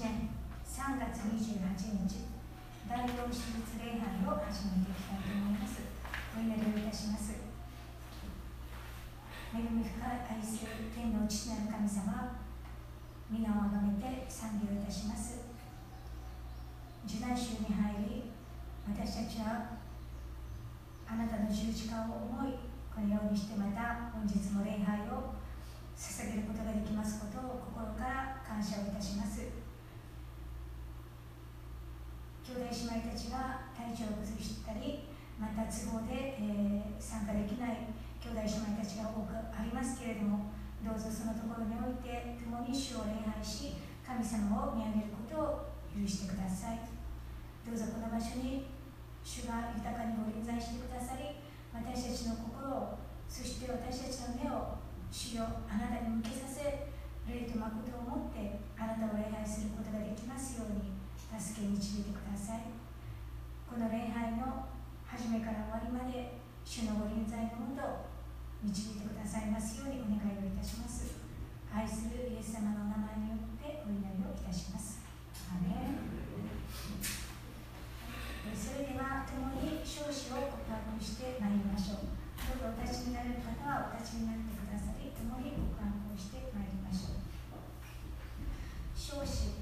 年3月28日大同手術礼拝を始めていきたいと思います。お祈りをいたします。恵み深い愛する天の父なる神様皆をあがめて賛美をいたします。受難週に入り私たちはあなたの十字架を思いこのようにしてまた本日も礼拝を捧げることができますことを心から感謝をいたします。兄弟姉妹たちが体調を崩したりまた都合で、えー、参加できない兄弟姉妹たちが多くありますけれどもどうぞそのところにおいて共に主を礼拝し神様を見上げることを許してください。どうぞこの場所に主が豊かにご臨在してくださり私たちの心をそして私たちの目を主よあなたに向けさせ霊と誠を持ってあなたを礼拝することができますように。助け導いてください。この礼拝の初めから終わりまで主のご臨在のもと導いてくださいますようにお願いをいたします。愛するイエス様の名前によってお祈りをいたします。アメそれでは共に少子を告白してまいりましょう。どうぞお立ちになる方はお立ちになってください共にご観光してまいりましょう。少子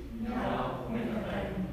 つつ主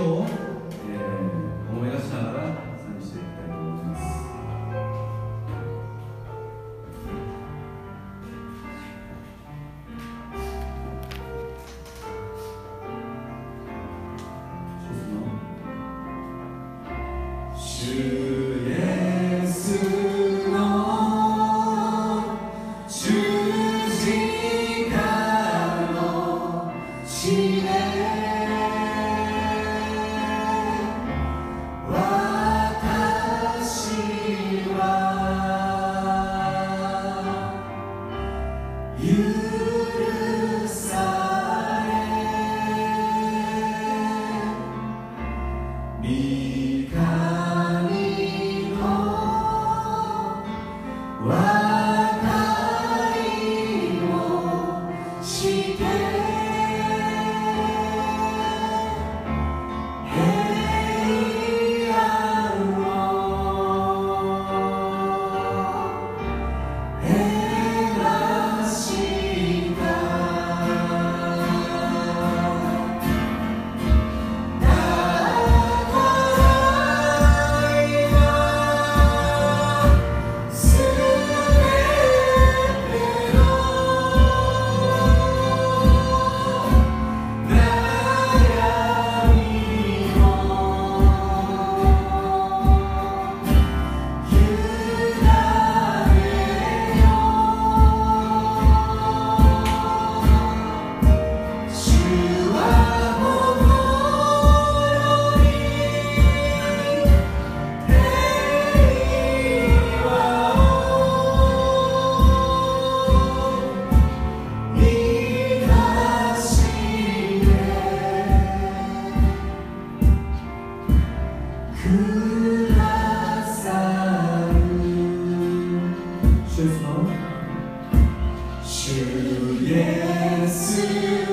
を、えー、思い出しながら参加していきたいと思います。 주 예수.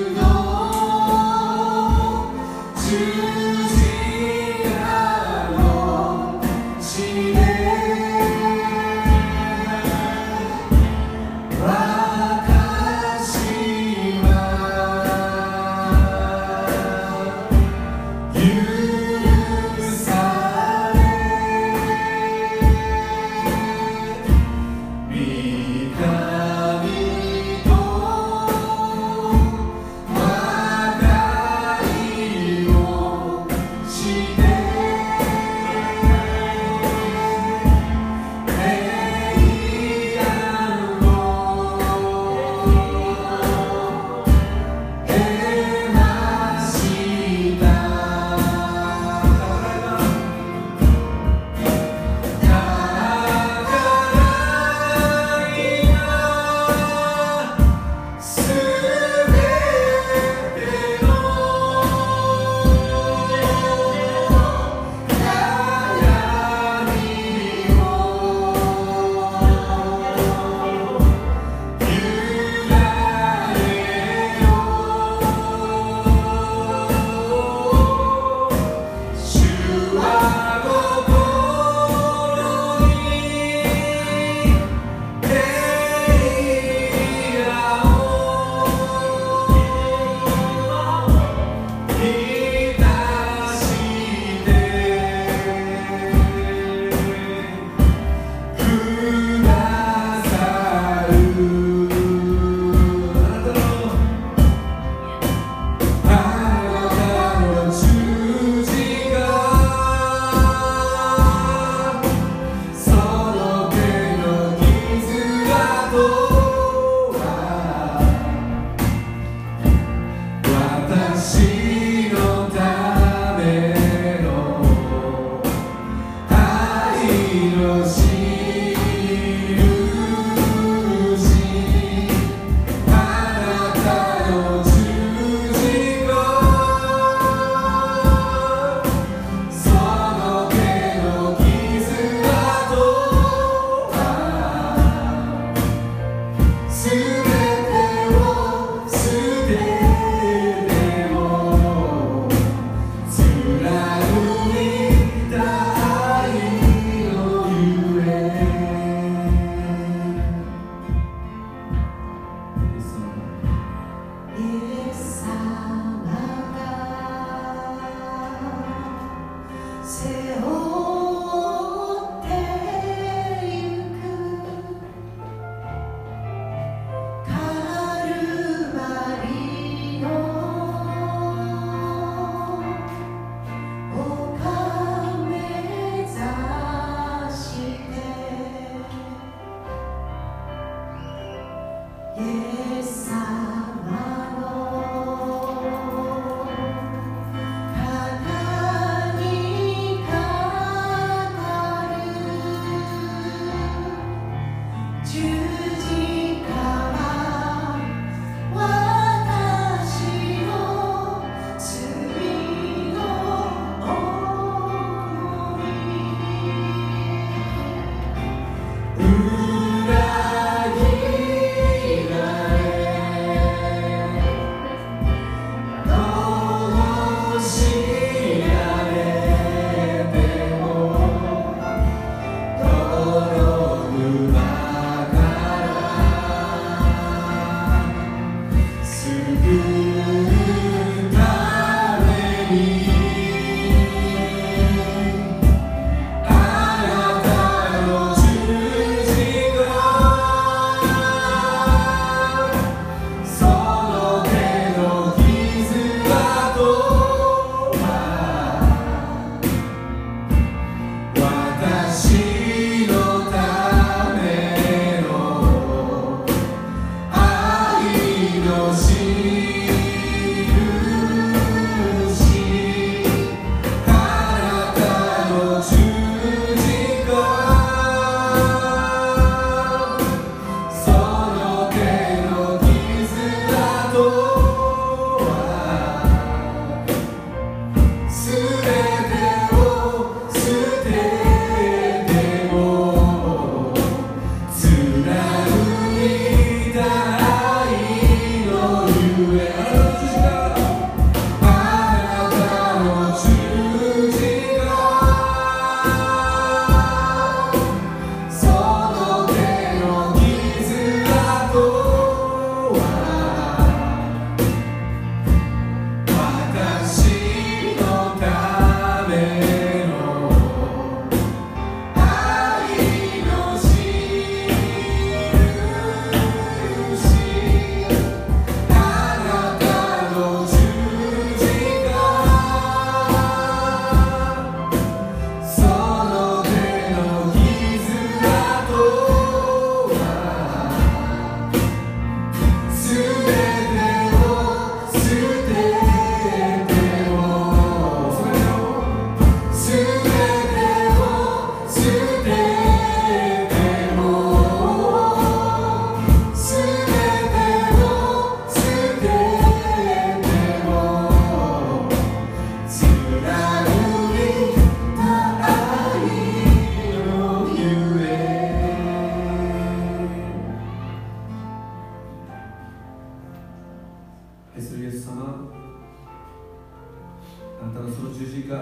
あなたのその十字架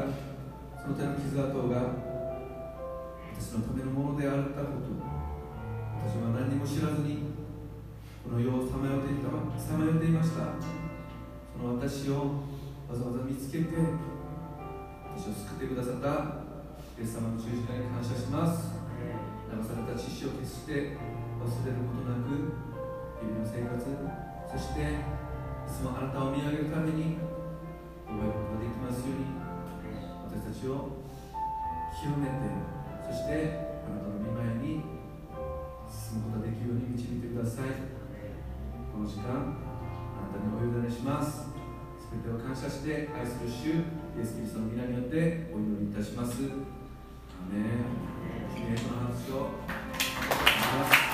その手の傷跡が私のためのものであったこと私は何も知らずにこの世をさまよっていたさまよっていました。その私をわざわざ見つけて私を救ってくださったイエス様の十字架に感謝します。流された知識を決して忘れることなく日々の生活そしていつもあなたを見上げるために覚えることができますように私たちを清めてそしてあなたの御前に進むことができるように導いてください。この時間あなたにお委ねします。全てを感謝して愛する主イエス・キリストの皆によってお祈りいたします。アメン、ね、の話を。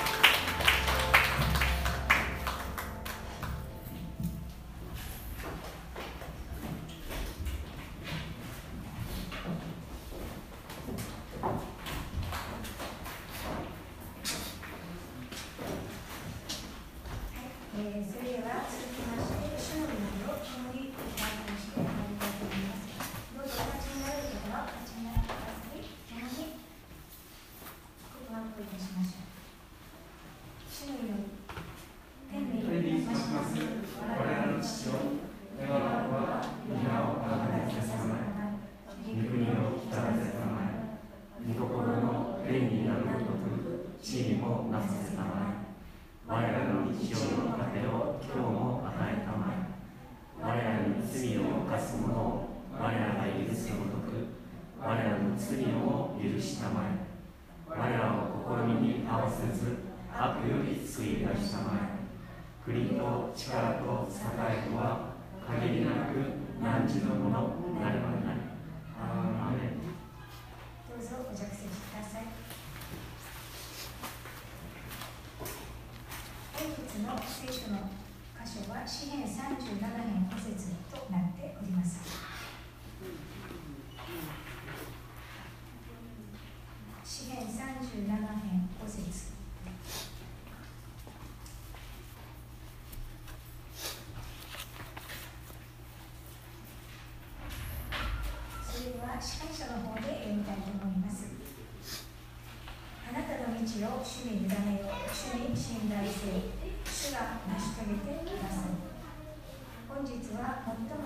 の聖書の箇所は詩編37編5節となっております。詩編37編5節それでは司会者の方で読みたいと思います。あなたの道を主に委ねよう、主に信頼せよ、主が成し遂げてください。本日は最も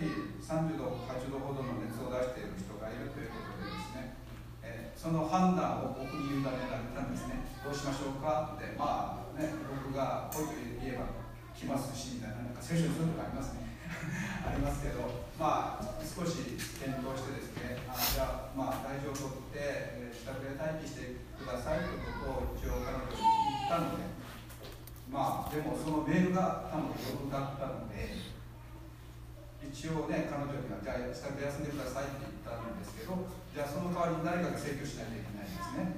ですね、1人30度、80度ほどの熱を出している人がいるということでですね、えその判断を僕に委ねられたんですね、どうしましょうか？って、まあね、僕がこういう言えば来ますし、みたいな、なんか聖書にそういうとこありますね。ありますけど、まあ、少し検討してですね、あじゃあ、まあ、大丈夫を取って、えー自宅で待機してくださいということを一応彼女に言ったので、まあ、でもそのメールが多分余分だったので、一応ね、彼女には、じゃあ、自宅で休んでくださいって言ったんですけど、じゃあ、その代わりに誰かが請求しないといけないんですね。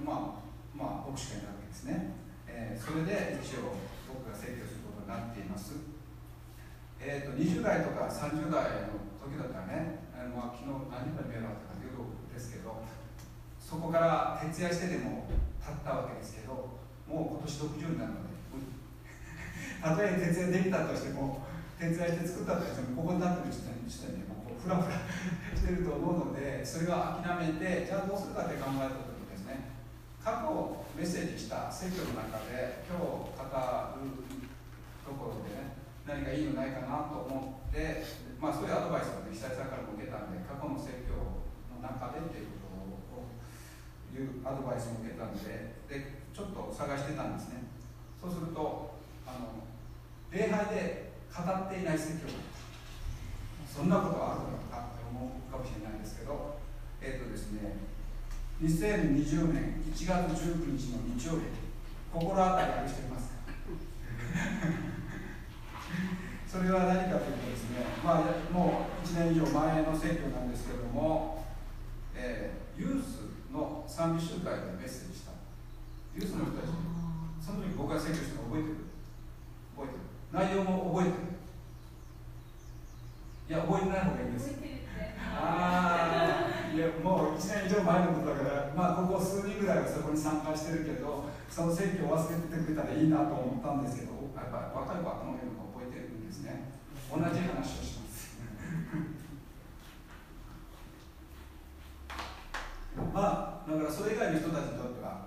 まあ、まあ、僕しかいないわけですね。えーそれで一応、僕が請求することになっています。えー、と20代とか30代の時だったらね、あのまあ、昨日何人かメールあったかというとですけど、そこから徹夜してでも経ったわけですけど、もう今年60になるので、たとえ徹夜できたとしても、徹夜して作ったとして、ここに立ってる人にしてね、もうこうフラフラしてると思うので、それを諦めて、じゃあどうするかって考えたときですね、過去メッセージした説教の中で、今日語るところでね、何かいいのないかなと思って、まあ、そういうアドバイスをね、久井さんからも受けたんで、過去の説教の中でっていうことをいうアドバイスを受けたんでで、ちょっと探してたんですね。そうすると、あの礼拝でっていない説教。そんなことはあるのかって思うかもしれないですけど、えっ、とですね、2020年1月19日の日曜日、心当たりある人いますか？それは何かというとですね、まあ、もう1年以上前の選挙なんですけれども、えーユースの賛美集会でメッセージした。ユースの人たち、その時僕が選挙したの覚えてる覚えてる？内容も覚えてるいや、覚えてない方がいいです。ああ、いや、もう1年以上前のことだから、まあ、ここ数人ぐらいはそこに参加してるけど、その選挙を忘れててくれたらいいなと思ったんですけど、やっぱり若い子は頭のように覚えてるんですね。同じ話をします。まあ、だからそれ以外の人たちにとっては、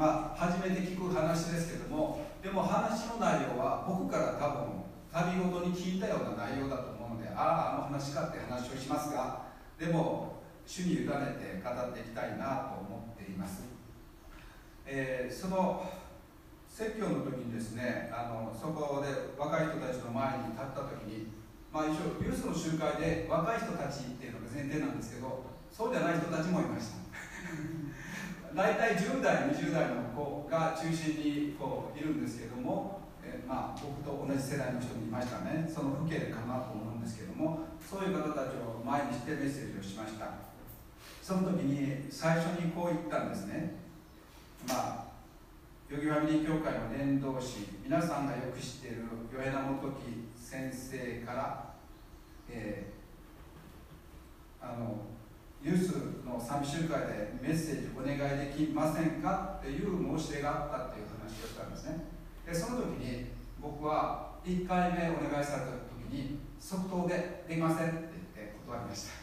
まあ、初めて聞く話ですけども、でも話の内容は僕から多分、旅ごとに聞いたような内容だと思うので、ああ、あの話かって話をしますが、でも、主に委ねて語っていきたいなと思っています。えーその説教の時にですねあのそこで若い人たちの前に立った時にまあ一応ユースの集会で若い人たちっていうのが前提なんですけどそうじゃない人たちもいました大体10代20代の子が中心にこういるんですけども、えまあ、僕と同じ世代の人もいましたね。その風景かなと思うんですけどもそういう方たちを前にしてメッセージをしました。その時に最初にこう言ったんですね。まあヨギファミリー協会の伝道師皆さんがよく知っている与枝元樹先生から、えーあのユースの賛美集会でメッセージお願いできませんかっていう申し出があったっていう話をしたんですね。でその時に僕は1回目お願いされた時に即答でできませんって言って断りました。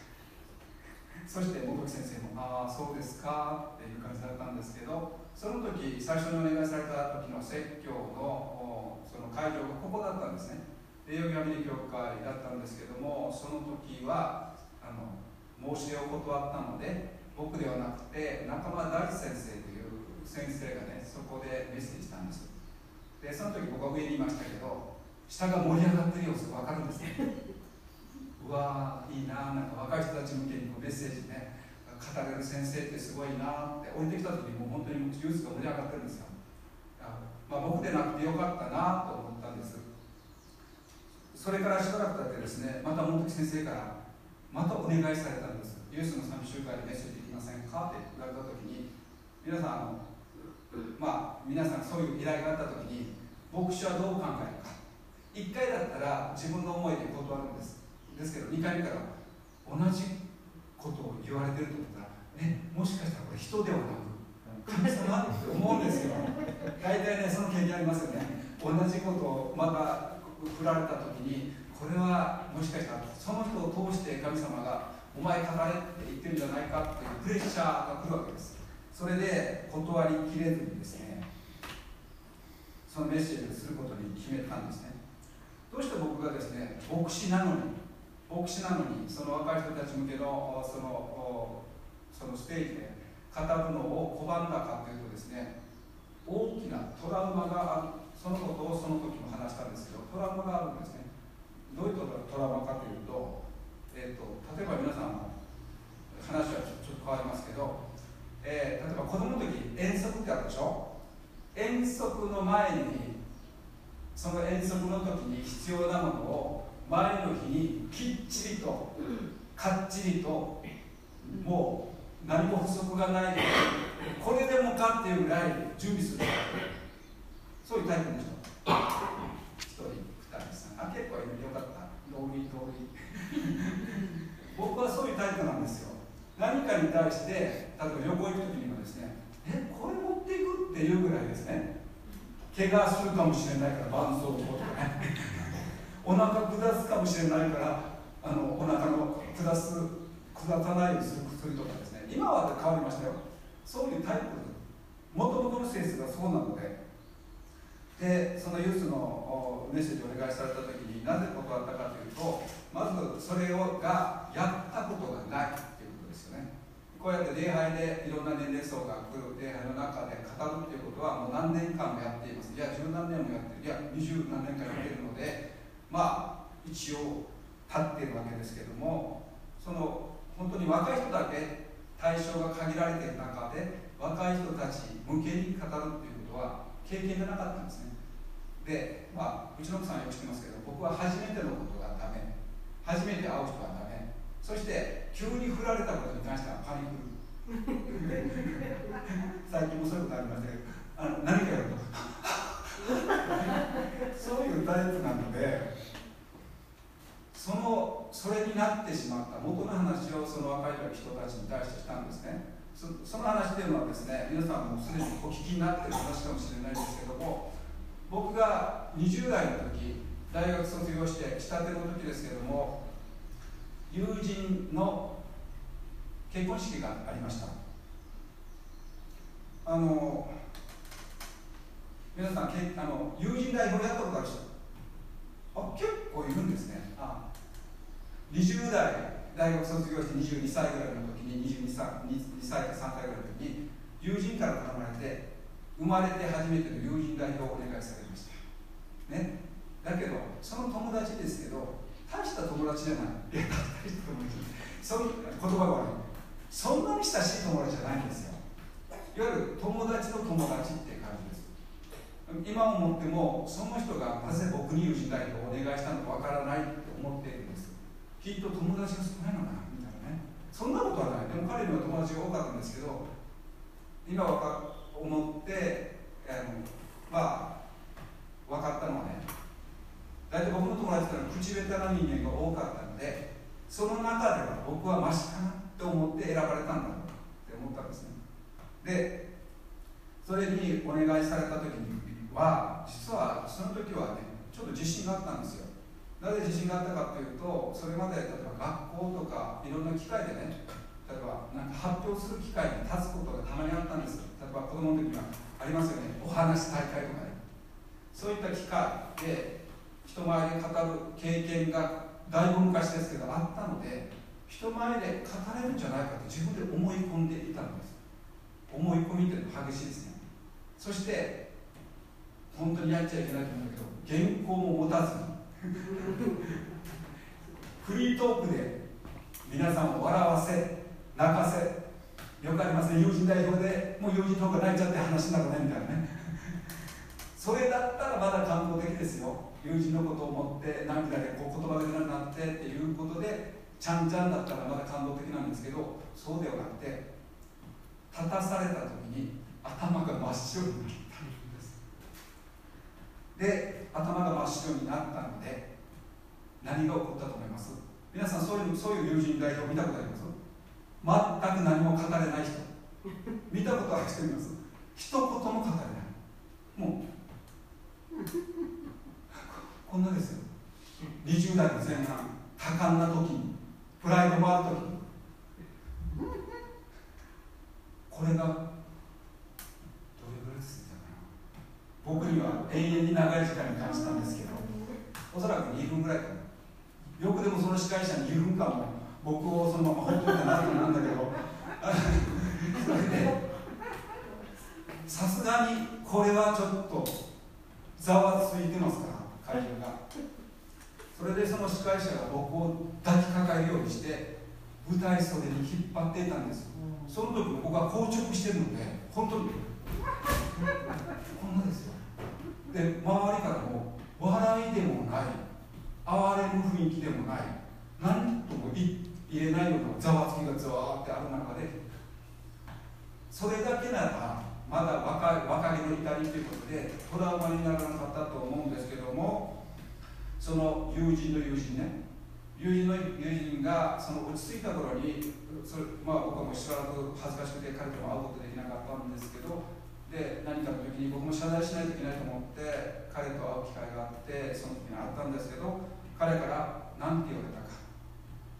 そして元木先生も「ああそうですか」っていう感じだったんですけどその時最初にお願いされた時の説教のその会場がここだったんですね。で代々木アメリカ教会だったんですけどもその時は申し出を断ったので僕ではなくて中間大地先生という先生がねそこでメッセージしたんです。でその時僕は上にいましたけど下が盛り上がってる様子が分かるんです。ねうわーいいななんか若い人たち向けにこうメッセージね語れる先生ってすごいなって降りてきた時にもう本当にユースが盛り上がってるんですよ。まあ、僕でなくてよかったなと思ったんです。それからしばらく経ってですねまた元木先生からまたお願いされたんです。ユースの賛美集会でメッセージできませんか？って言われた時に皆さんあのまあ皆さんそういう依頼があった時に牧師はどう考えるか。1回だったら自分の思いで断るんです。ですけど2回目から同じことを言われてると思ったらねもしかしたらこれ人ではなく神様って思うんですよ。大体ねその経験ありますよね。同じことをまた振られた時にこれはもしかしたらその人を通して神様が「お前語れ」って言ってるんじゃないかっていうプレッシャーが来るわけです。それで断りきれずにですねそのメッセージをすることに決めたんですね。どうして僕がですね牧師なのに牧師なのにその若い人たち向けのそのそのステージで語るのを拒んだかというとですね大きなトラウマがある。そのことをその時も話したんですけどトラウマがあるんですね。どういうトラウマかというと,、えーと、例えば皆さんの話はちょっと変わりますけど、えー、例えば子供の時遠足ってあるでしょ？遠足の前にその遠足の時に必要なものを前の日にきっちりとかっちりともう何も不足がないこれでもかっていうぐらい準備する。そういうタイプでしょ一人二人さんあ結構よかった同意同意僕はそういうタイプなんですよ。何かに対して例えば旅行行く時にはですねえこれ持っていくっていうぐらいですね。怪我するかもしれないから絆創膏とかね。お腹下すかもしれないからあのお腹の下す下さないようにする薬とかですね。今は変わりましたよ。そういうタイプ。もともとの性質がそうなので。でそのユースのメッセージをお願いされた時になぜ断ったかというとまずそれをがやったことがないっていうことですよね。こうやって礼拝でいろんな年齢層が来る礼拝の中で語るっていうことはもう何年間もやっています。いや十何年もやってる。いや二十何年間やってるのでまあ一応立っているわけですけどもその本当に若い人だけ対象が限られている中で若い人たち向けに語るっていうことは経験がなかったんですね。でまあうちの奥さんはよく知ってますけど僕は初めてのことがダメ。初めて会う人はダメ。そして急に振られたことに関してはパニクる。最近もそういうことありましたけどあの何かやると。そういうタイプなのでそのそれになってしまった元の話をその若い人たちに対してしたんですね。そその話っていうのはですね皆さんもすでにお聞きになってる話かもしれないですけども僕が20代の時大学卒業してしたての時ですけども友人の結婚式がありました。あの皆さんけあの友人代表やったことある人あ結構いるんですね。あ20代大学卒業して22歳ぐらいの時に22歳 ,2 歳か3歳ぐらいの時に友人から頼まれて生まれて初めての友人代表をお願いされました。ね。だけどその友達ですけど大した友達じゃない。いや大した友達その言葉が悪い。そんなに親しい友達じゃないんですよ。いわゆる友達の友達って感じです。今思ってもその人がなぜ僕に友人代表をお願いしたのかわからないって思っているんです。きっと友達が少ないのかなみたいなね。そんなことはない。でも彼には友達が多かったんですけど今わか思ってあのまあ分かったのはね大体僕の友達ってのは口下手な人間が多かったのでその中では僕はマシかなと思って選ばれたんだろうって思ったんですね。でそれにお願いされた時には実はその時はねちょっと自信があったんですよ。なぜ自信があったかというとそれまで例えば学校とかいろんな機会でね例えばなんか発表する機会に立つことがたまにあったんですよ。例えば子供の時はありますよね。お話大会とかね。そういった機会で人前で語る経験がだいぶ昔ですけどあったので人前で語れるんじゃないかと自分で思い込んでいたんです。思い込みっていうのは激しいですね。そして本当にやっちゃいけないと思うんだけど原稿も持たずに。フリートークで皆さんを笑わせ泣かせよくありますね。友人代表でもう友人の方が泣いちゃって話になるねみたいなね。それだったらまだ感動的ですよ。友人のことを思って涙でこう言葉が出なくなってっていうことでちゃんちゃんだったらまだ感動的なんですけどそうではなくて立たされた時に頭が真っ白になったんです。で頭が真っ白になったので何が起こったと思います？皆さんそういうそういう友人代表見たことあります？全く何も語れない人。見たことある人います？一言も語れない。もう。こんなですよ。20代の前半多感な時にプライドもある時に。これがどれぐらい続いたかな。僕には永遠に長い時間に感じたんですけどおそらく2分ぐらいかな。よくでもその司会者に2分間も。僕をそのまま放っておいなんだけど。それでさすがにこれはちょっとざわついてますから会場が。それでその司会者が僕を抱きかかえるようにして舞台袖に引っ張っていたんです。その時僕は硬直してるので本当に。こんなですよ。で周りからも笑いでもない哀れむ雰囲気でもない何とも言ってえないようなざわつきがざわってある中でそれだけならまだ若い若気の至りということでトラウマにならなかったと思うんですけどもその友人の友人ね友人の友人がその落ち着いた頃にそれ、まあ、僕はもうしばらく恥ずかしくて彼とも会うことできなかったんですけどで何かの時に僕も謝罪しないといけないと思って彼と会う機会があってその時に会ったんですけど彼から何て言われたか。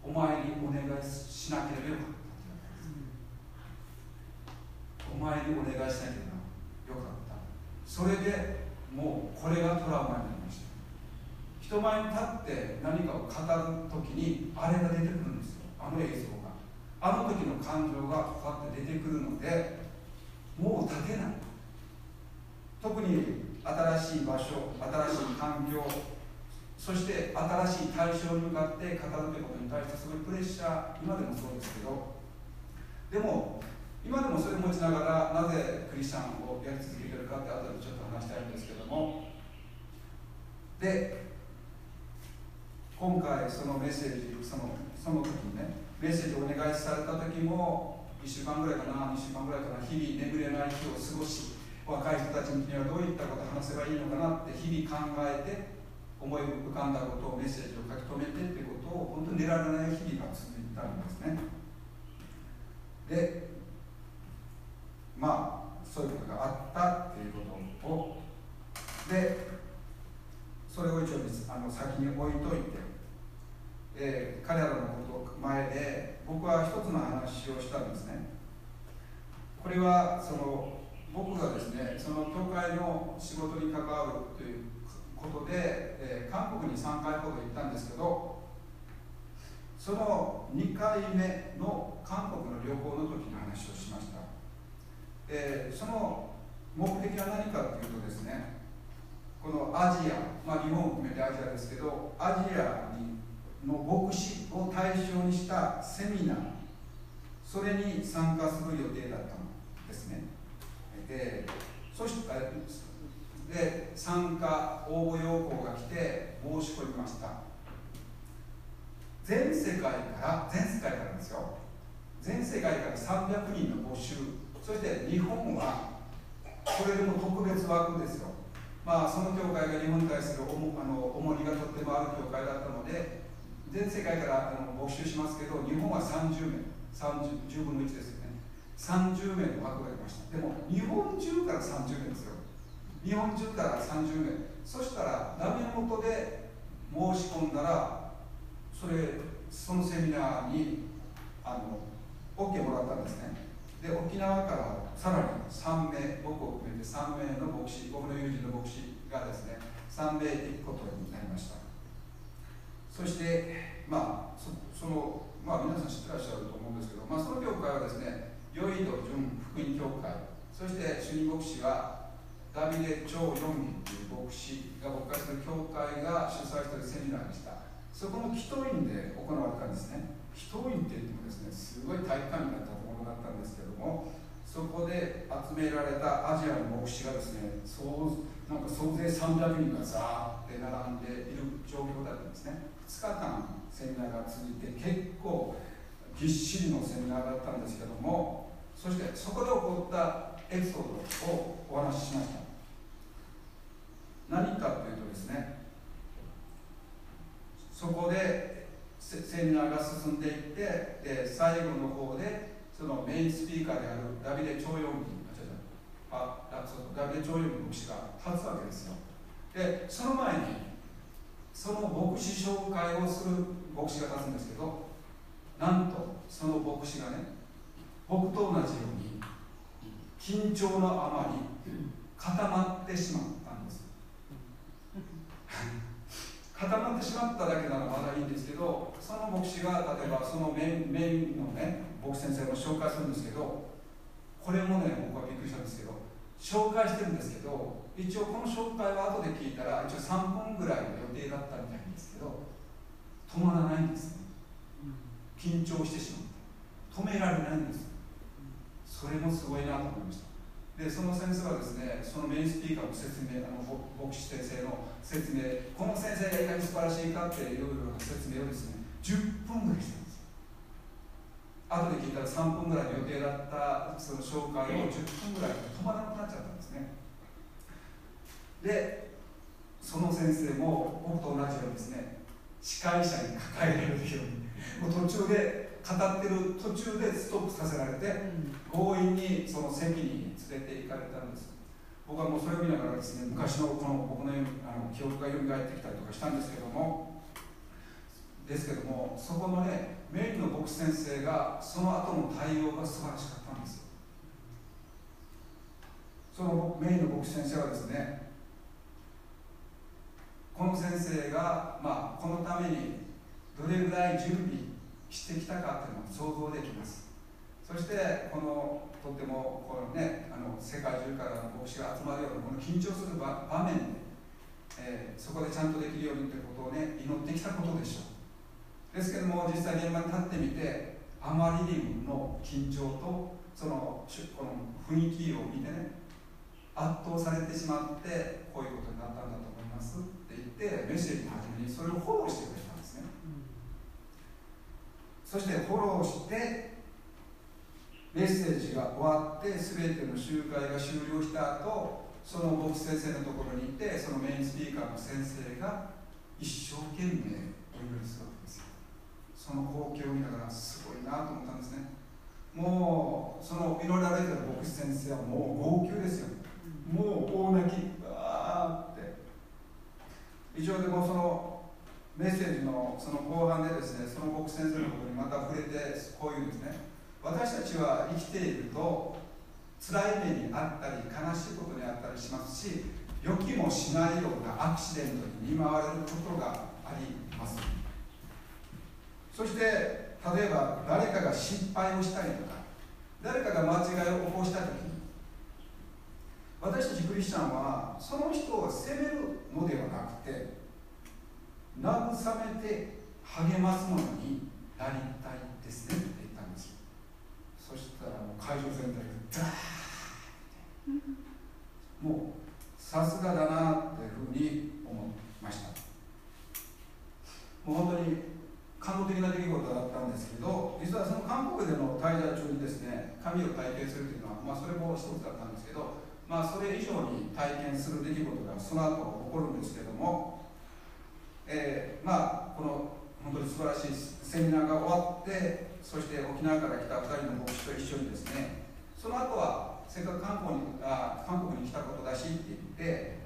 お前にお願いしなければ。よかったお前にお願いしなければよかった。それでもうこれがトラウマになりました。人前に立って何かを語る時にあれが出てくるんですよ。あの映像が。あの時の感情がこうやって出てくるのでもう立てない。特に新しい場所新しい環境そして新しい対象に向かって語るということに対してすごいプレッシャー今でもそうですけど。でも今でもそれを持ちながらなぜクリスチャンをやり続けてるかって後でちょっと話したいんですけども。で今回そのメッセージそのその時にねメッセージをお願いされた時も1週間ぐらいかな2週間ぐらいかな日々眠れない日を過ごし若い人たちにはどういったことを話せばいいのかなって日々考えて思い浮かんだことをメッセージを書き留めてってことを本当に寝られない日々が続いたんですね。でまあそういうことがあったっていうことをでそれを一応あの先に置いといて、えー、彼らのこと前で僕は一つの話をしたんですね。これはその僕がですねその教会の仕事に関わるということで、えー、韓国に3回ほど行ったんですけどその2回目の韓国の旅行の時の話をしました。え、その目的は何かというとですねこのアジア、まあ、日本を含めてアジアですけどアジアにの牧師を対象にしたセミナーそれに参加する予定だったんですね。えー、そしてで参加応募要項が来て申し込みました。全世界から全世界からですよ。全世界から300人の募集。そして日本はこれでも特別枠ですよ。まあその教会が日本に対する重あの重荷がとってもある教会だったので全世界からあの募集しますけど日本は30名。30 10分の1ですよね。30名の枠が出ました。でも日本中から30名ですよ。日本中から30名。そしたらダメ元で申し込んだらそれそのセミナーにあの OK もらったんですね。で沖縄からさらに3名僕を含めて3名の牧師僕の友人の牧師がですね3名行くことになりました。そしてまあそのまあ皆さん知ってらっしゃると思うんですけど、まあ、その教会はですね良いと純福音教会。そして主任牧師はダビデ・超四義という牧師が牧会する教会が主催しているセミナーでした。そこの祈祷院で行われたんですね。祈祷院って言ってもですねすごい体育館になったところだったんですけどもそこで集められたアジアの牧師がですね総なんか総勢300人がザーって並んでいる状況だったんですね。2日間セミナーが続いて結構ぎっしりのセミナーだったんですけどもそしてそこで起こったエピソードをお話ししました。何かというとですねそこでセミナーが進んでいってで最後の方でそのメインスピーカーであるダビデ長四義ああそうダビデ長四義牧師が立つわけですよ。でその前にその牧師紹介をする牧師が立つんですけどなんとその牧師がね僕と同じように緊張のあまり固まってしまったんです 固まってしまっただけならまだいいんですけどその牧師が例えばそのメインのね牧師先生を紹介するんですけどこれもね僕はびっくりしたんですけど紹介してるんですけど一応この紹介は後で聞いたら一応3分ぐらいの予定だったみたいなんですけど止まらないんですね。緊張してしまった止められないんです。それもすごいなと思いましたでその先生はですねそのメインスピーカーの説明あの牧師先生の説明この先生がいかに素晴らしいかっていうような説明をですね10分ぐらいしたんです後で聞いたら3分ぐらいの予定だったその紹介を10分ぐらいで止まらなくなっちゃったんですね。でその先生も僕と同じようにですね司会者に抱えられるようにもう途中で語ってる途中でストップさせられて、強引にその席に連れて行かれたんです。僕はもうそれを見ながらですね昔のこの僕のあの記憶が蘇ってきたりとかしたんですけどもですけどもそこのねメインの牧師先生がその後の対応が素晴らしかったんですそのメインの牧師先生はですねこの先生が、まあ、このためにどれぐらい準備してきたかというのを想像できます。そしてこのとってもこの、ね、あの世界中からの牧師が集まるようなこの緊張する場面で、えー、そこでちゃんとできるようにということをね祈ってきたことでしょう。ですけども実際現場に立ってみてあまりにもの緊張とそのこの雰囲気を見てね圧倒されてしまってこういうことになったんだと思いますって言ってメッセージの初めにそれをフォローしてくれた、そしてフォローしてメッセージが終わって全ての集会が終了した後その牧師先生のところに行ってそのメインスピーカーの先生が一生懸命お祈りするわけですよ。その光景を見ながらすごいなと思ったんですね。もうその祈られてる牧師先生はもう号泣ですよ。もう大泣きわーって。以上でもそのメッセージのその後半でですねその牧師先生のことにまた触れてこういうんですね私たちは生きていると辛い目にあったり悲しいことにあったりしますし予期もしないようなアクシデントに見舞われることがあります。そして例えば誰かが失敗をしたりとか誰かが間違いを起こした時に私たちクリスチャンはその人を責めるのではなくて慰めて励ますものになりたいですねって言ったんですよ。そしたらもう会場全体がダーッてもうさすがだなっていうふうに思いました。もう本当に感動的な出来事だったんですけど実はその韓国での滞在中にですね神を体験するというのは、まあ、それも一つだったんですけど、まあ、それ以上に体験する出来事がその後起こるんですけども、えー、まあこの本当に素晴らしいセミナーが終わってそして沖縄から来た2人の牧師と一緒にですねその後はせっかく韓国にあ韓国に来たことだしって言って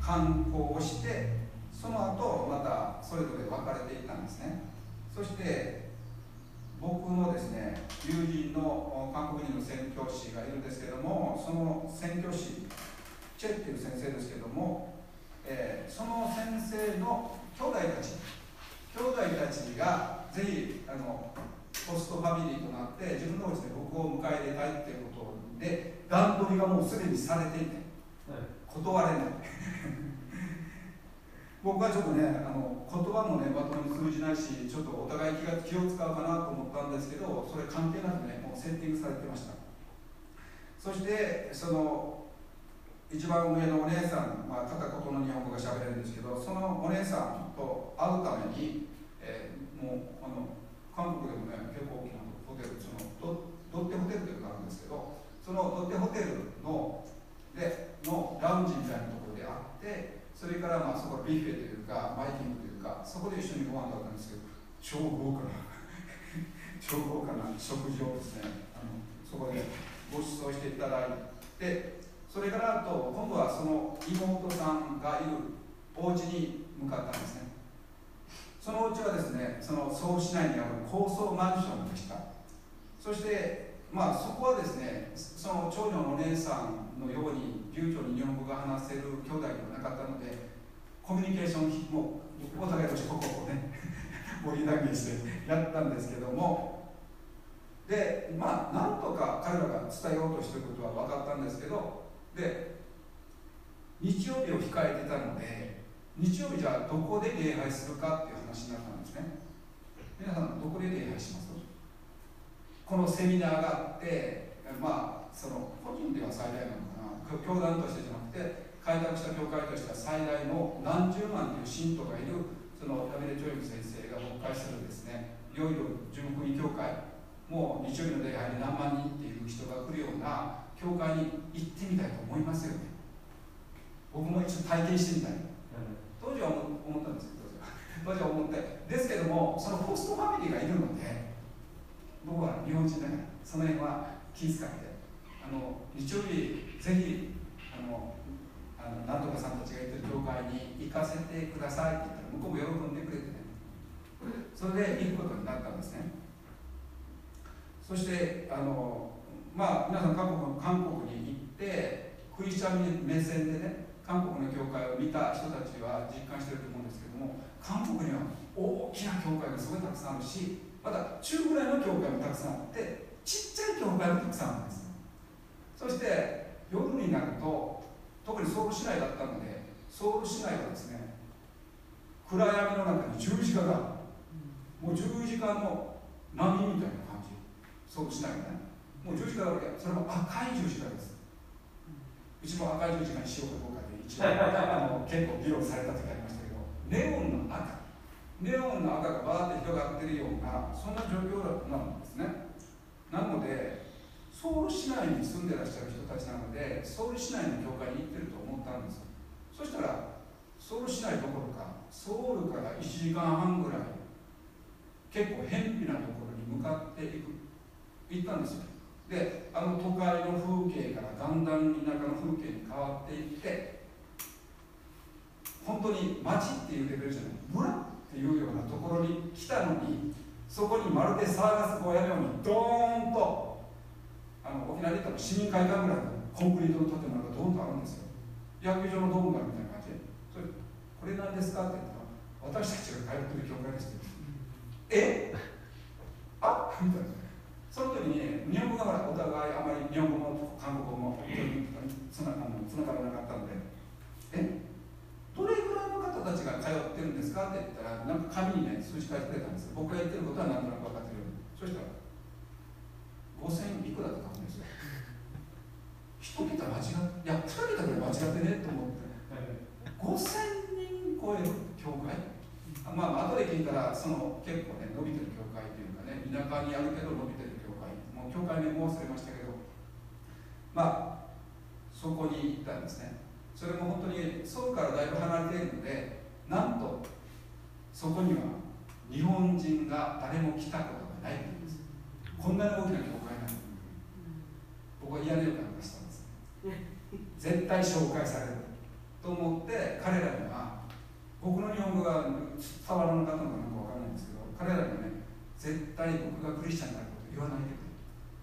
観光をしてその後またそれぞれ分かれていったんですね。そして僕のですね友人の韓国人の宣教師がいるんですけどもその宣教師チェっていう先生ですけども、えー、その先生の兄弟たち。兄弟たちがぜひあのポストファミリーとなって自分のうちで僕を迎え入れたいっていうことで段取りがもうすでにされていて、断れない。僕はちょっとねあの言葉もねまともに通じないしちょっとお互い気が気を使うかなと思ったんですけどそれ関係なくねもうセッティングされてました。そしてその一番上のお姉さん、まあ、片言の日本語がしゃべれるんですけどそのお姉さんと会うために、えー、もうあの韓国でもね結構大きなホテルそのドドッテホテルというのがあるんですけどそのドッテホテルのでのラウンジみたいなところであってそれからまあそこビュッフェというかバイキングというかそこで一緒にご飯食べたんですけど超豪華な 超豪華な食事をですねあのそこでご馳走していただいてそれからと今度はその妹さんがいるお家に向かったんですね。そのうちはですねそのソウル市内にある高層マンションでした。そしてまあそこはですねその長女のお姉さんのように流暢に日本語が話せる兄弟ではなかったのでコミュニケーションもお互いとしてここをね 盛り上げしてやったんですけども。でまあなんとか彼らが伝えようとしてることは分かったんですけどで日曜日を控えてたので日曜日じゃあどこで礼拝するかっていう話になったんですね。皆さんどこで礼拝します？このセミナーがあってまあその個人では最大なのかな。教団としてじゃなくて開拓した教会としては最大の何十万という信徒がいるそのダビデ・ジョイブ先生が牧会するですね。いよいよ純福音教会。もう日曜日の礼拝に何万人っていう人が来るような教会に行ってみたいと思いますよね。僕も一度体験してみたい。当時は思ったんですけど当時は思って。ですけどもそのホストファミリーがいるので僕は日本人だからその辺は気遣ってあの日曜日ぜひあのあのなんとかさんたちが言ってる教会に行かせてくださいって言ったら向こうも喜んでくれてね。それで行くことになったんですね。そしてあのまあ皆さん韓国の韓国に行ってクリスチャン目線でね韓国の教会を見た人たちは実感してると思うんですけども韓国には大きな教会がすごいたくさんあるしまた中ぐらいの教会もたくさんあってちっちゃい教会もたくさんあるんですそして夜になると特にソウル市内だったのでソウル市内はですね暗闇の中に十字架がもう十字架の波みたいな感じ。ソウル市内はね。もう十字架だけそれも赤い十字架です。うちも赤い十字架にしようかどうかで一応あの結構議論された時ありましたけどネオンの赤。ネオンの赤がバーって広がってるようなそんな状況なんですね。なのでソウル市内に住んでらっしゃる人たちなのでソウル市内の教会に行ってると思ったんですそしたらソウル市内どころかソウルから1時間半ぐらい結構偏僻なところに向かっていく行ったんですよ。であの都会の風景からだんだん田舎の風景に変わっていって本当に街っていうレベルじゃない村っていうようなところに来たのにそこにまるでサーカス小屋のようにドーンとあの沖縄で言ったら市民会館ぐらいのコンクリートの建物がドーンとあるんですよ。野球場のドームがあるみたいな感じで。それこれなんですかって言ったら私たちが通ってる教会ですってえ？あ？みたいな。その時に、ね、日本語がお互いあまり日本語も韓国語もつながらなかったのでえ？どれぐらいの方たちが通ってるんですか？って言ったらなんか紙にね数字書いてくれたんですよ。僕が言ってることは何となく分かってるように。そしたら5000いくらだって書くんですよ。一桁間違っていや2桁ぐらい間違ってねと思って。5000人超える教会？まあ後で聞いたらその結構ね伸びてる教会というかね田舎にあるけど伸びてる教会もう教会名も忘れましたけどまあそこに行ったんですね。それも本当にソウからだいぶ離れているのでなんとそこには日本人が誰も来たことがないんです。こんなに大きな教会なの僕は嫌な予感がしたんです。絶対紹介されると思って彼らには僕の日本語が伝わらなかったのかなんかわからないんですけど彼らにはね絶対僕がクリスチャンになること言わないでくれ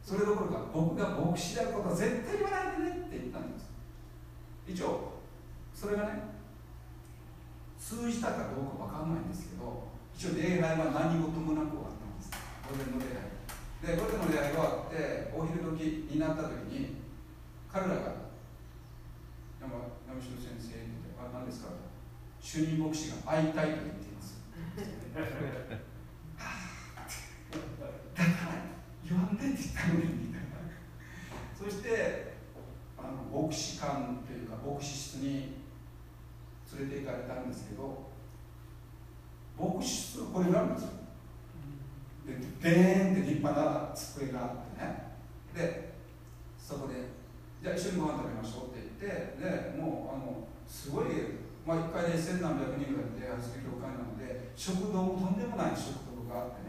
それどころか僕が牧師であることは絶対言わないでねって言ったんです。一応それがね通じたかどうかわかんないんですけど一応礼拝は何事もなく終わったんです。午前の礼拝。で午前の礼拝が終わってお昼時になった時に彼らが山山城先生に言って「あ何ですか?」主任牧師が会いたいと言っていますだから言わんでって言ったのに。みたいなそしてあの牧師館というか牧師室に連れて行かれたんですけど牧師室これがあるんですよ。でベーンって立派な机があってね。でそこでじゃあ一緒にご飯食べましょうって言ってでもうあのすごい、まあ、1回で千何百人ぐらいで礼拝する教会なので食堂もとんでもない食堂があってね。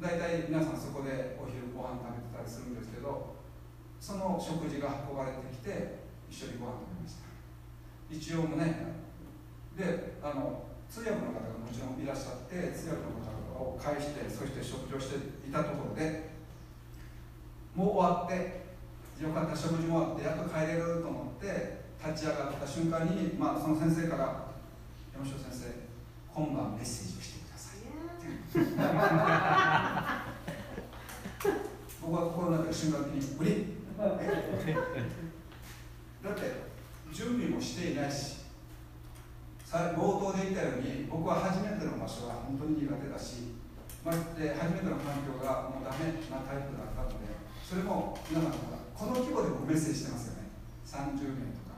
大体皆さんそこでお昼ご飯食べてたりするんですけどその食事が運ばれてきて一緒にご飯食べました。一応もねであの通訳の方がもちろんいらっしゃって通訳の方を介してそして食事をしていたところでもう終わってよかった食事も終わってやっと帰れると思って立ち上がった瞬間に、まあ、その先生から「山城先生今晩メッセージをして」僕は心の中で瞬間的に「無理!」だって準備もしていないし冒頭で言ったように僕は初めての場所は本当に苦手だしまして初めての環境がもうダメなタイプだったのでそれも皆さんこの規模で僕メッセージしてますよね。30名とか。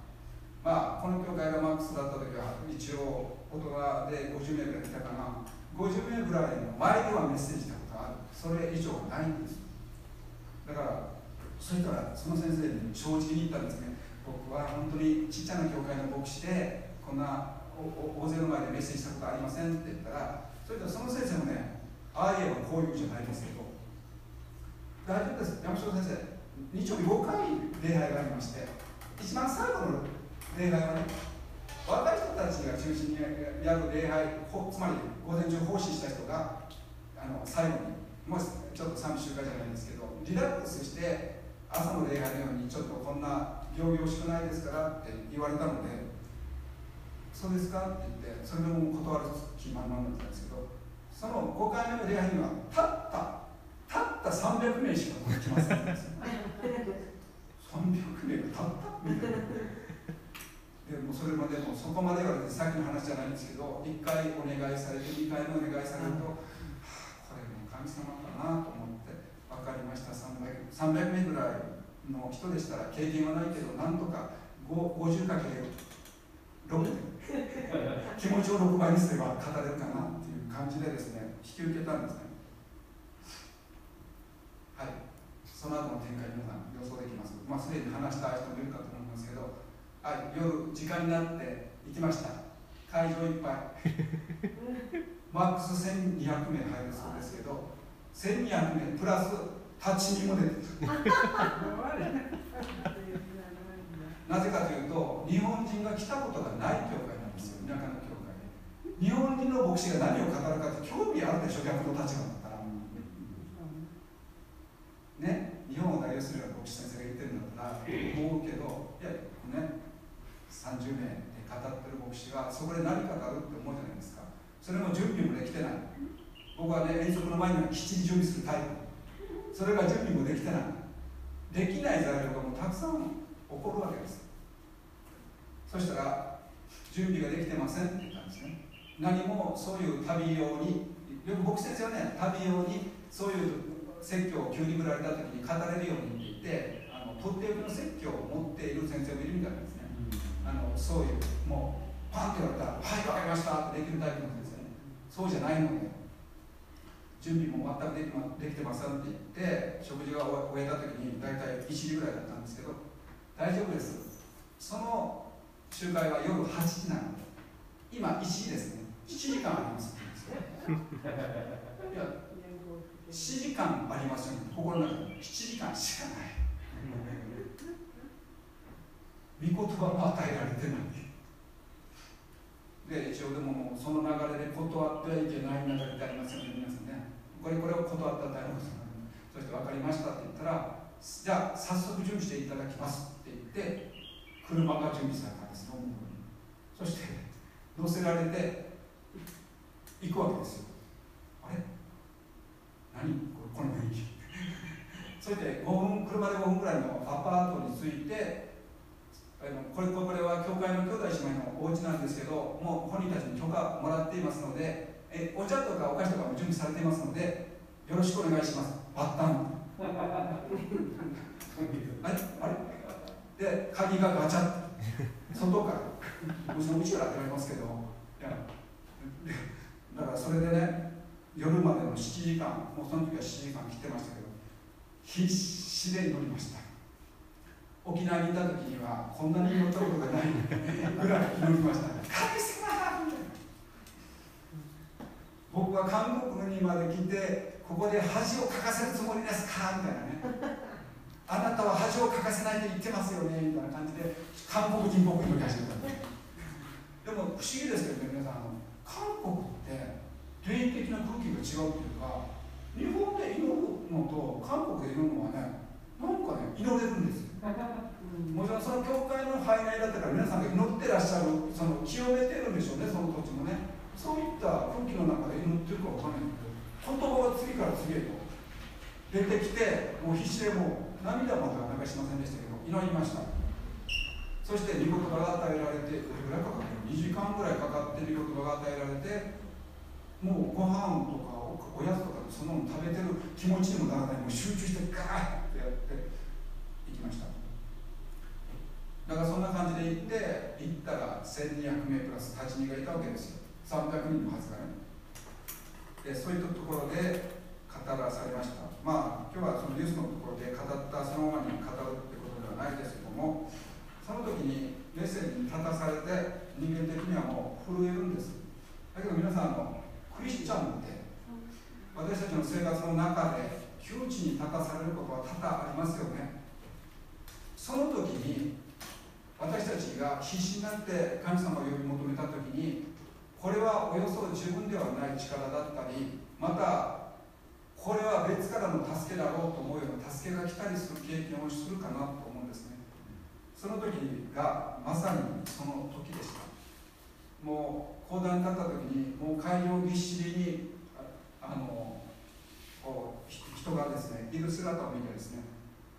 まあこの教会がマックスだった時は一応大人で50名ぐらい来たかな。50名ぐらいの前ではメッセージしたことがある。それ以上はないんです。だからそしたらその先生に正直に言ったんですね。僕は本当にちっちゃな教会の牧師でこんな大勢の前でメッセージしたことありませんって言ったらそれとその先生もねああ言えばこういうじゃないですけど大丈夫です。山城先生日曜日5回礼拝がありまして一番最後の礼拝はね若い人たちが中心にやる礼拝つまり午前中奉仕した人があの最後にもうちょっと寂しいかじゃないんですけどリラックスして朝の礼拝のようにちょっとこんな行々しくないですからって言われたのでそうですかって言ってそれでも断る気満々だったんですけどその5回目の礼拝にはたったたった300名しか来ませんでした。300名がたったみたいなでもそれまでもそこまで言われてさっきの話じゃないんですけど1回お願いされて2回目お願いされると、はあ、これも神様かなと思って分かりました。300, 300名ぐらいの人でしたら経験はないけどなんとか 50×6 気持ちを6倍にすれば語れるかなっていう感じでですね引き受けたんですね。はい。その後の展開皆さん予想できます？まあすでに話した人もいるかと思いますけどはい夜時間になって行きました。会場いっぱい。マックス1200名入るそうですけど1200名プラス立ち見も出てたなぜかというと日本人が来たことがない教会なんですよ田舎の教会で日本人の牧師が何を語るかって興味あるでしょ逆の立場だったら。ね日本を代表するような牧師先生が言ってるんだったら思うけどいやね30名で語ってる牧師がそこで何語るって思うじゃないですか。それも準備もできてない。僕はね遠足の前にはきっちり準備するタイプ。それが準備もできてない。できない材料がもうたくさん起こるわけです。そしたら準備ができてませんって言ったんですね。何もそういう旅用によく僕先生はね。旅用にそういう説教を急に振られた時に語れるようにって言ってあのとっておきの説教を持っている先生もいるみたいなあのそういうもうパンって言われたら「はい分かりました」ってできるタイプの先生ね。そうじゃないので準備も全くでき,、ま、できてませんって言って食事が終えた時に大体1時ぐらいだったんですけど大丈夫です。その集会は夜8時なので今1時ですね。7時間ありますいや7時間ありますよね。心の中に7時間しかない。御言葉も与えられてない。で一応でもその流れで断ってはいけない流れってありますよね皆さんね。これこれを断ったら大変ですそして分かりましたって言ったらじゃあ早速準備していただきますって言って車が準備されたんですそして乗せられて行くわけですよ。あれ？何？これこの雰囲気。そして5分車で5分ぐらいのアパートに着いてあのこれこれは教会の兄弟姉妹のお家なんですけどもう本人たちに許可もらっていますのでえお茶とかお菓子とかも準備されていますのでよろしくお願いします。バッタン。あれ？あれ？で鍵がガチャ外から。もちろんうちからって言われますけどだからそれでね夜までの7時間もうその時は7時間切ってましたけど必死で祈りました。沖縄にいた時にはこんなに祈ったことがないぐらい祈りました神様僕は韓国にまで来てここで恥をかかせるつもりですかみたいなね。あなたは恥をかかせないと言ってますよねみたいな感じで韓国人僕にも始めたでも不思議ですけどね皆さん韓国って霊的な空気が違うっていうか日本で祈るのと韓国で祈るのはねなんかね祈れるんですよ。もちろんその教会の範囲内だったから皆さんが祈ってらっしゃるその清めてるんでしょうねその土地もね。そういった空気の中で祈ってるかわかんないけど言葉が次から次へと出てきてもう必死でもう涙までは流しませんでしたけど祈りました。そして御言葉が与えられてどれぐらいかかってる2時間ぐらいかかって御言葉が与えられてもうご飯とかおやつとかその食べてる気持ちにもならない。もう集中してガーッてやって。きました。だからそんな感じで行って行ったら1200名プラス8人がいたわけですよ。300人のはずがねでそういったところで語らされました。まあ今日はそのニュースのところで語ったそのままに語るってことではないですけどもその時にメッセージに立たされて人間的にはもう震えるんです。だけど皆さんのクリスチャンって私たちの生活の中で窮地に立たされることは多々ありますよねその時に私たちが必死になって神様を呼び求めた時にこれはおよそ自分ではない力だったりまたこれは別からの助けだろうと思うような助けが来たりする経験をするかなと思うんですね。その時がまさにその時でした。もう講談に立った時にもう会場ぎっしりにあのこう人がですねいる姿を見てですね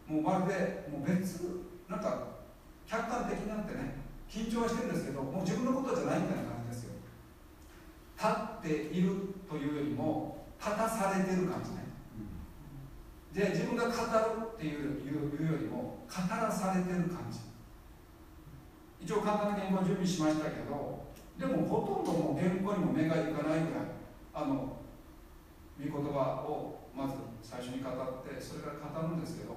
もうまるでもう別なんか客観的になってね緊張はしてるんですけどもう自分のことじゃないみたいな感じですよ。立っているというよりも立たされてる感じね。で自分が語るっていうよりも語らされてる感じ。一応簡単な原稿を準備しましたけどでもほとんどもう原稿にも目がいかないぐらいあの御言葉をまず最初に語ってそれから語るんですけど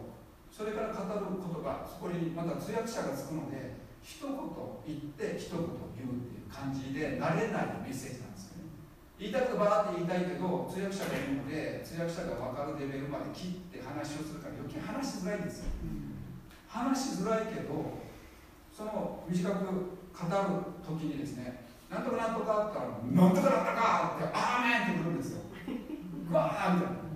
それから語る言葉そこにまた通訳者がつくので一言言って一言言うっていう感じで慣れないメッセージなんですよね。言いたいことバーって言いたいけど通訳者がいるので通訳者が分かるレベルまで切って話をするから余計話しづらいんですよ、話しづらいけどその短く語る時にですねなんとかなんとかあってなんとかなんとかってあーめんってくるんですよ。わーみたいな。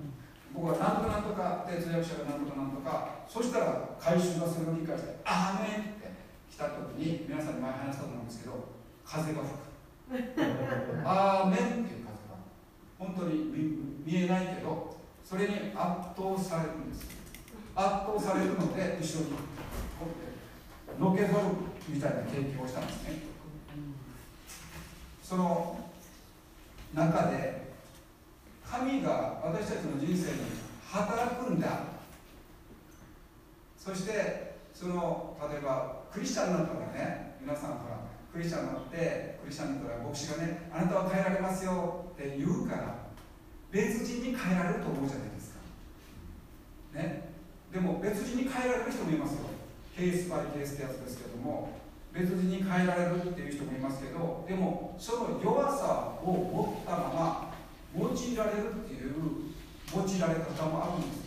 僕はなんとかなんとかで通訳者がなんとかなんとかそしたら回収がそれを理解してあーめんって来た時に皆さんに前話したと思うんですけど風が吹く。あーめんっていう風が本当に見えないけどそれに圧倒されるんです。圧倒されるので後ろにのけぞるみたいな経験をしたんですね。その中で神が私たちの人生に働くんだ。そしてその例えばクリスチャンになったらね皆さんほらクリスチャンになってクリスチャンになったら牧師がねあなたは変えられますよって言うから別人に変えられると思うじゃないですか。ね。でも別人に変えられる人もいますよ。ケースバイケースってやつですけども別人に変えられるっていう人もいますけどでもその弱さを持ったまま用いられるっていう用いられ方もあるんです。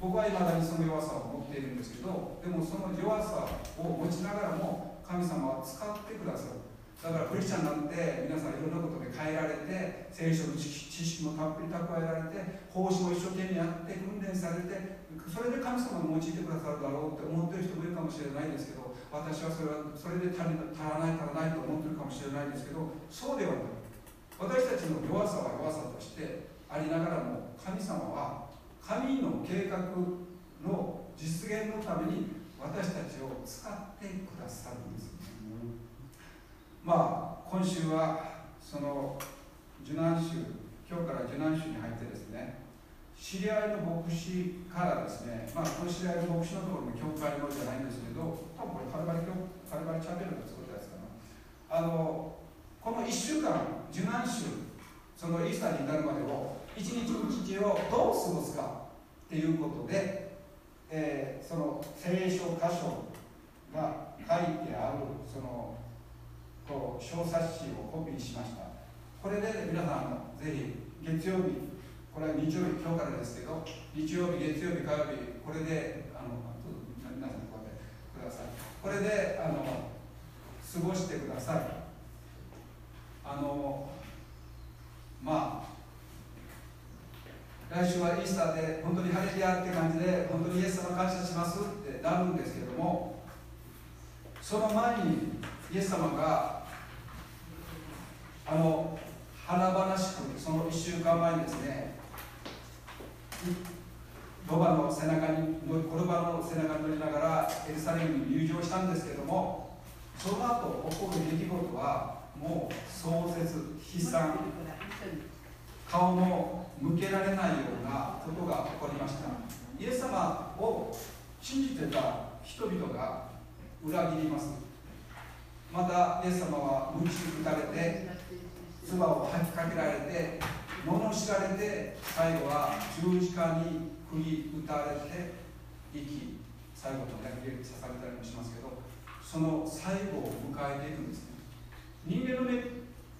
僕はいまだにその弱さを持っているんですけどでもその弱さを持ちながらも神様は使ってくださる。だからクリスチャンになって皆さんいろんなことで変えられて聖書の知識もたっぷり蓄えられて奉仕も一生懸命やって訓練されてそれで神様が用いてくださるだろうって思ってる人もいるかもしれないですけど私はそれはそれで足り足らない足らないと思ってるかもしれないですけどそうではない。私たちの弱さは弱さとしてありながらも神様は神の計画の実現のために私たちを使ってくださるんです、まあ今週はその受難週今日から受難週に入ってですね知り合いの牧師からですね、まあ、この知り合いの牧師のところの教会のじゃないんですけど多分これカルバリカルバリチャンネルの作ったやつかな。あのこの1週間受難週そのイースターに至るまでを一日一日をどう過ごすかっていうことで、えー、その聖書箇所が書いてあるそのこう小冊子をコピーしました。これで皆さんぜひ月曜日これは日曜日今日からですけど日曜日月曜日火曜日これであの皆さんこうやってください。これであの過ごしてください。あのまあ来週はイースターで本当に晴れてやって感じで本当にイエス様感謝しますってなるんですけれどもその前にイエス様があの華々しくその1週間前にですねロバの背中にコルバの背中に乗りながらエルサレムに入場したんですけどもその後起こる出来事はもう壮絶悲惨。顔も向けられないようなことが起こりました。イエス様を信じてた人々が裏切ります。またイエス様は鞭打たれて唾を吐きかけられて罵られて最後は十字架に釘打たれて生き最後のね刺されたりもしますけどその最後を迎えていくんですね。人間の目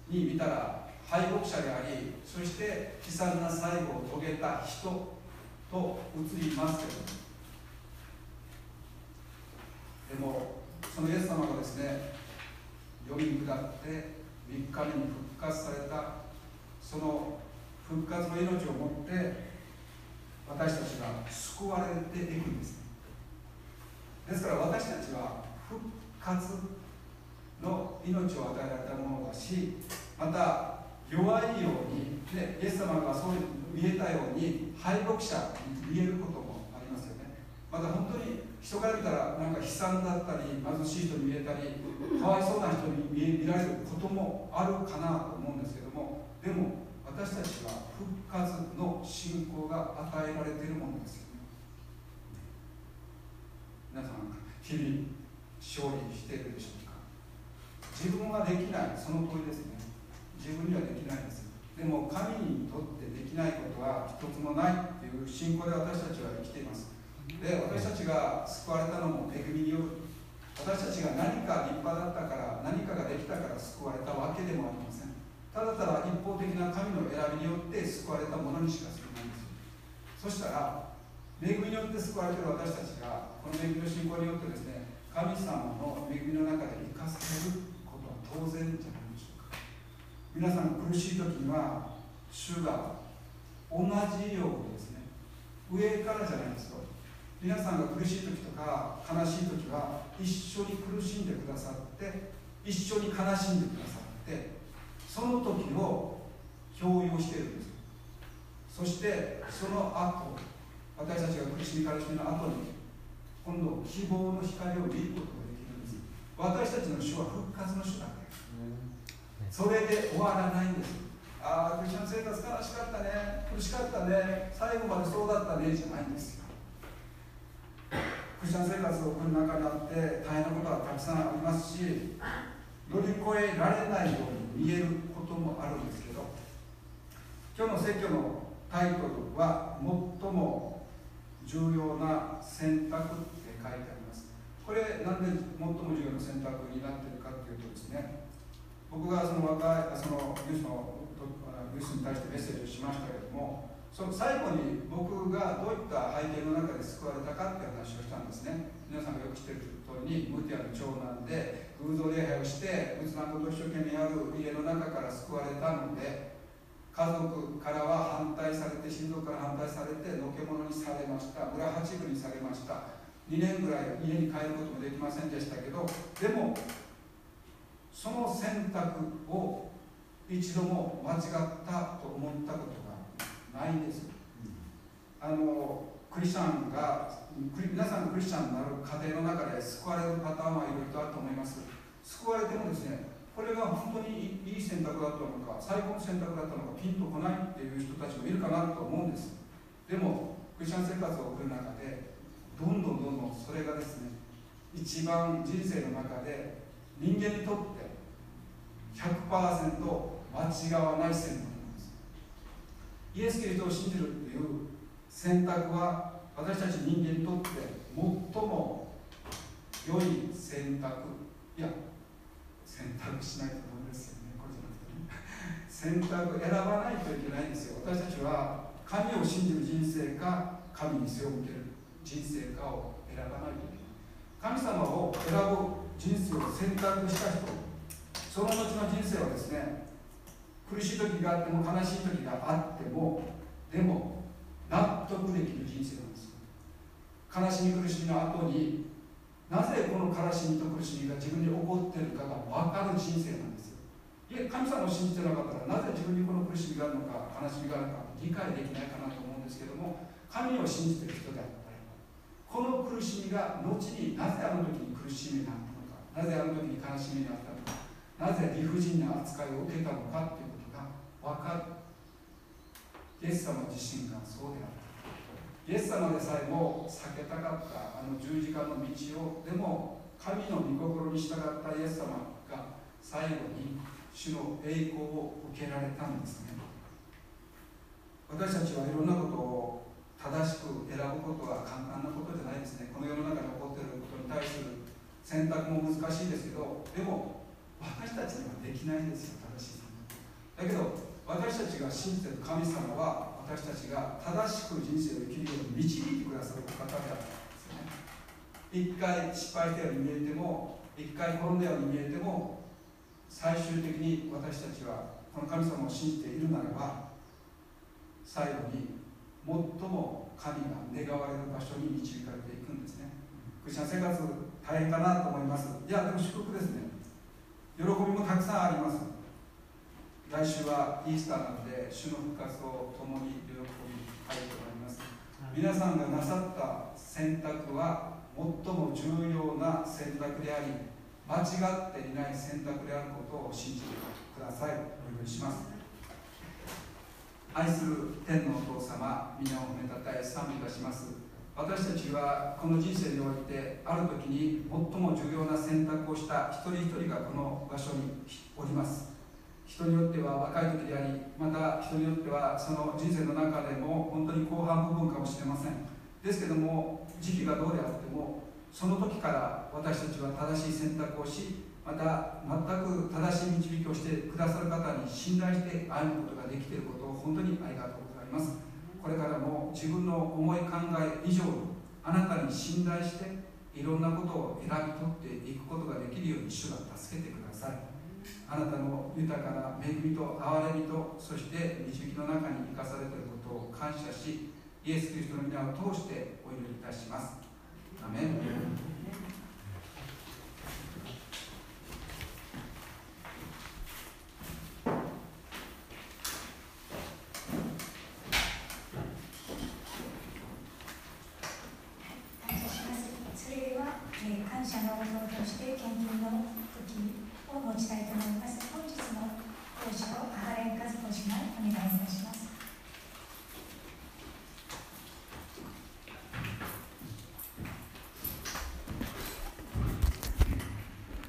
に見たら敗北者でありそして悲惨な最後を遂げた人と映りますけども。でもそのイエス様がですね読み下って3日目に復活されたその復活の命を持って私たちが救われていくんです。ですから私たちは復活の命を与えられたものだしまた弱いように、ね、イエス様がそう見えたように敗北者に見えることもありますよね。また本当に人から見たらなんか悲惨だったり貧しい人に見えたりかわいそうな人に見見られることもあるかなと思うんですけどもでも私たちは復活の信仰が与えられているものですよね。皆さん日々勝利しているでしょう自分ができない。その通りですね。自分にはできないですでも神にとってできないことは一つもないっていう信仰で私たちは生きています。で私たちが救われたのも恵みによる。私たちが何か立派だったから何かができたから救われたわけでもありません。ただただ一方的な神の選びによって救われたものにしか過ぎないんです。そしたら恵みによって救われている私たちがこの恵みの信仰によってですね神様の恵みの中で生かされる。当然じゃないでしょうか。皆さん苦しい時には主が同じようにですね上からじゃないですよ。皆さんが苦しい時とか悲しい時は一緒に苦しんでくださって一緒に悲しんでくださってその時を共有しているんです。そしてその後私たちが苦しみ悲しみの後に今度希望の光を見ることができるんです。私たちの主は復活の主だそれで終わらないんです。ああクリスチャン生活悲しかったね。苦しかったね。最後までそうだったね。じゃないんです。よクリスチャン生活を送る中にあって大変なことはたくさんありますし乗り越えられないように見えることもあるんですけど今日の説教のタイトルは最も重要な選択って書いてあります。これなんで最も重要な選択になってるかというとですね僕がその若いそのニュースのニュースに対してメッセージをしましたけれどもその最後に僕がどういった背景の中で救われたかっていう話をしたんですね。皆さんがよく知っている通りにムティアの長男で偶像礼拝をして仏壇こと一生懸命やる家の中から救われたので家族からは反対されて親族から反対されてのけ者にされました村八分にされました。2年ぐらい家に帰ることもできませんでしたけどでも選択を一度も間違ったと思ったことがないんです、あのクリスチャンが皆さんクリスチャンになる過程の中で救われるパターンはいろいろとあると思います。救われてもですねこれが本当にいい選択だったのか最高の選択だったのかピンとこないっていう人たちもいるかなと思うんです。でもクリスチャン生活を送る中でどんどんどんどんそれがですね一番人生の中で人間にとって100%間違わない選択なんです。イエス・キリストを信じるという選択は私たち人間にとって最も良い選択。いや選択しないとダメですよね。これじゃなくてね。選択選ばないといけないんですよ。私たちは神を信じる人生か神に背を向ける。人生かを選ばないといけない。神様を選ぶ人生を選択した人。その後の人生はですね苦しい時があっても悲しい時があってもでも納得できる人生なんです悲しみ苦しみの後になぜこの悲しみと苦しみが自分に起こっているかが分かる人生なんですいや神様を信じてなかったらなぜ自分にこの苦しみがあるのか悲しみがあるのか理解できないかなと思うんですけども神を信じてる人であったらこの苦しみが後になぜあの時に苦しみになったのかなぜあの時に悲しみになったのかなぜ理不尽な扱いを受けたのかということが分かる。イエス様自身がそうであった。イエス様でさえも避けたかったあの十字架の道をでも神の御心に従ったイエス様が最後に主の栄光を受けられたんですね。私たちはいろんなことを正しく選ぶことは簡単なことじゃないですね。この世の中で起こっていることに対する選択も難しいですけどでも私たちにはできないんですよ正しいだけど私たちが信じてる神様は私たちが正しく人生を生きるように導いてくださるお方であるんですよね。一回失敗したように見えても一回転んだように見えても最終的に私たちはこの神様を信じているならば最後に最も神が願われる場所に導かれていくんですね。クリスチャン生活大変かなと思います。いやでも祝福ですね。喜びもたくさんあります。来週はイースターなので主の復活を共に喜びたいと思います。皆さんがなさった選択は最も重要な選択であり間違っていない選択であることを信じてください。お祈りします。愛する天のお父様皆を褒めたたえ賛美いたします私たちはこの人生においてある時に最も重要な選択をした一人一人がこの場所におります。人によっては若い時でありまた人によってはその人生の中でも本当に後半部分かもしれません。ですけども時期がどうであってもその時から私たちは正しい選択をしまた全く正しい導きをしてくださる方に信頼して歩むことができていることを本当にありがとうございます。これからも自分の思い考え以上にあなたに信頼していろんなことを選び取っていくことができるように主が助けてください。あなたの豊かな恵みと憐れみとそして導きの中に生かされていることを感謝しイエス・キリストの皆を通してお祈りいたします。アメン。感謝の応答として献金の時を持ちたいと思います。本日の講師を原井和子姉妹お願いいたします。